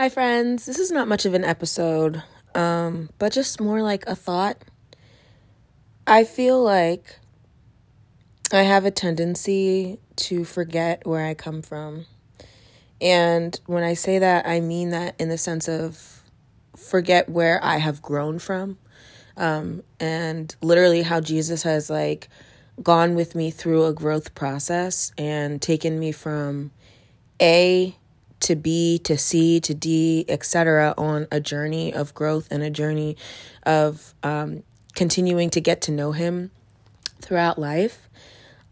Hi, friends. This is not much of an episode, um, but just more like a thought. I feel like I have a tendency to forget where I come from. And when I say that, I mean that in the sense of forget where I have grown from. Um, and literally how Jesus has like gone with me through a growth process and taken me from A to B to C to D, etc., on a journey of growth and a journey of um, continuing to get to know Him throughout life,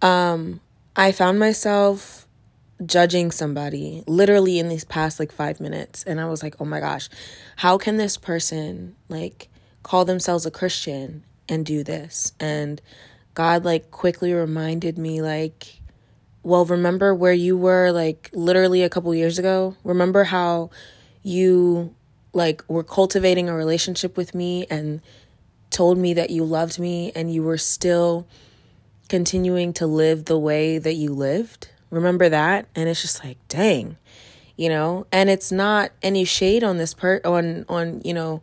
um, I found myself judging somebody literally in these past like five minutes. And I was like, oh my gosh, how can this person like call themselves a Christian and do this? And God like quickly reminded me, like, well, remember where you were like literally a couple years ago? Remember how you like were cultivating a relationship with me and told me that you loved me and you were still continuing to live the way that you lived? Remember that? And it's just like, dang. You know, and it's not any shade on this part on on, you know,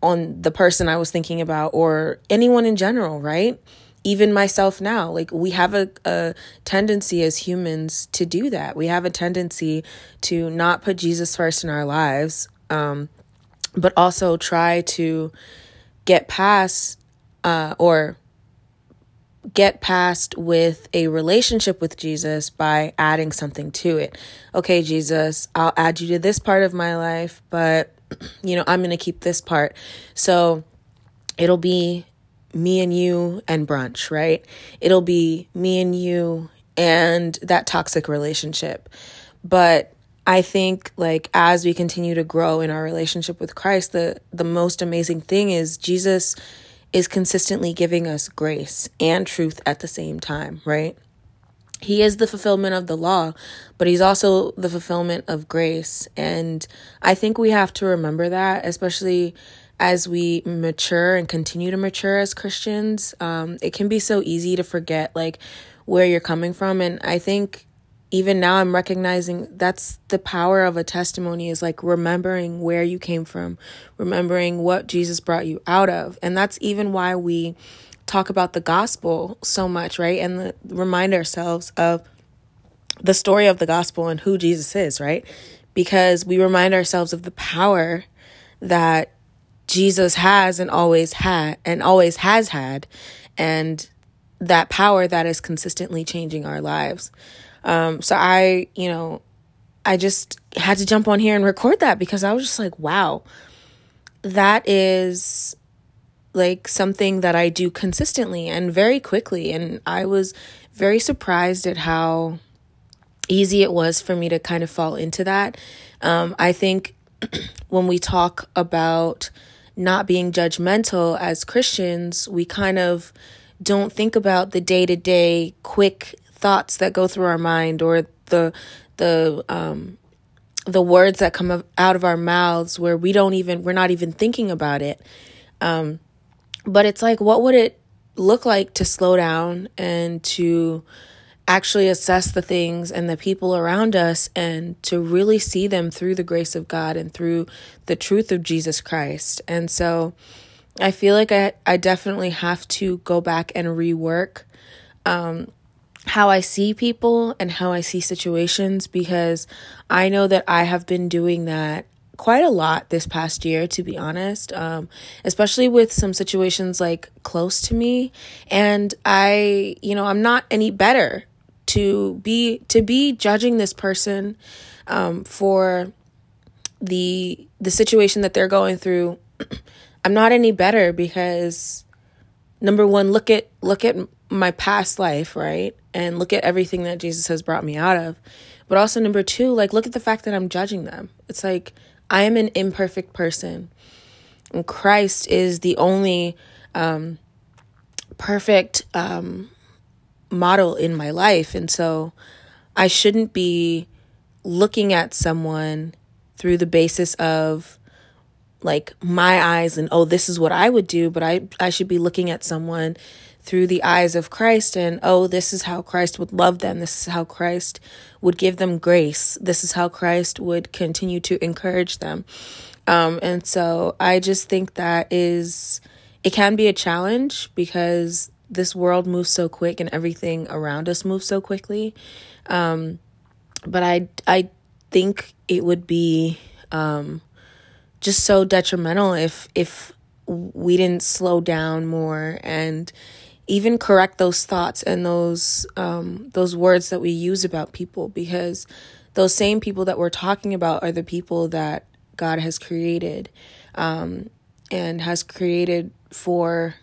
on the person I was thinking about or anyone in general, right? Even myself now like we have a, a tendency as humans to do that we have a tendency to not put jesus first in our lives um, but also try to get past uh, or get past with a relationship with Jesus by adding something to it. Okay, Jesus, I'll add you to this part of my life, but you know, I'm going to keep this part. So it'll be me and you and brunch, right? It'll be me and you and that toxic relationship. But I think like as we continue to grow in our relationship with Christ, the the most amazing thing is Jesus is consistently giving us grace and truth at the same time, right? He is the fulfillment of the law, but he's also the fulfillment of grace. And I think we have to remember that, especially as we mature and continue to mature as Christians, um, it can be so easy to forget like where you're coming from. And I think even now I'm recognizing that's the power of a testimony is like remembering where you came from, remembering what Jesus brought you out of. And that's even why we talk about the gospel so much, right? And the, remind ourselves of the story of the gospel and who Jesus is, right? Because we remind ourselves of the power that Jesus has and always had and always has had and that power that is consistently changing our lives. Um, so I, you know, I just had to jump on here and record that because I was just like, wow, that is like something that I do consistently and very quickly. And I was very surprised at how easy it was for me to kind of fall into that. Um, I think when we talk about not being judgmental as Christians, we kind of don't think about the day to day quick thoughts that go through our mind or the the um the words that come out of our mouths where we don't even we're not even thinking about it. Um but it's like what would it look like to slow down and to actually assess the things and the people around us and to really see them through the grace of God and through the truth of Jesus Christ. And so I feel like I, I definitely have to go back and rework um, how I see people and how I see situations because I know that I have been doing that quite a lot this past year to be honest um, especially with some situations like close to me and i you know i'm not any better to be to be judging this person um, for the the situation that they're going through i'm not any better because number one look at look at my past life right? And look at everything that jesus has brought me out of. But also number two like look at the fact that i'm judging them. It's like i am an imperfect person. And christ is the only um, perfect um, model in my life. And so I shouldn't be looking at someone through the basis of like my eyes and oh this is what I would do, but I I should be looking at someone through the eyes of Christ and oh this is how Christ would love them. This is how Christ would give them grace. This is how Christ would continue to encourage them. Um, and so I just think that is it can be a challenge because this world moves so quick and everything around us moves so quickly. Um, but I I think it would be um, just so detrimental if if we didn't slow down more and even correct those thoughts and those um, those words that we use about people because those same people that we're talking about are the people that God has created um, and has created for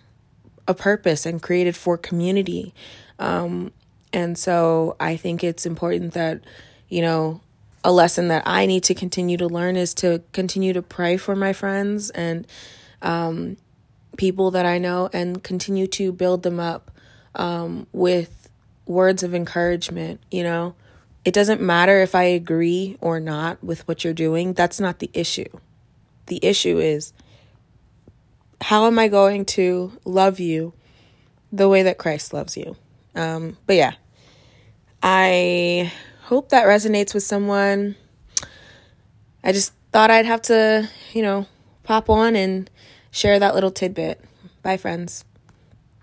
a purpose and created for community. Um, and so I think it's important that, you know, a lesson that I need to continue to learn is to continue to pray for my friends and um, people that I know and continue to build them up um, with words of encouragement. You know, it doesn't matter if I agree or not with what you're doing, that's not the issue. The issue is how am I going to love you the way that Christ loves you? Um, but yeah, I hope that resonates with someone. I just thought I'd have to, you know, pop on and share that little tidbit. Bye, friends.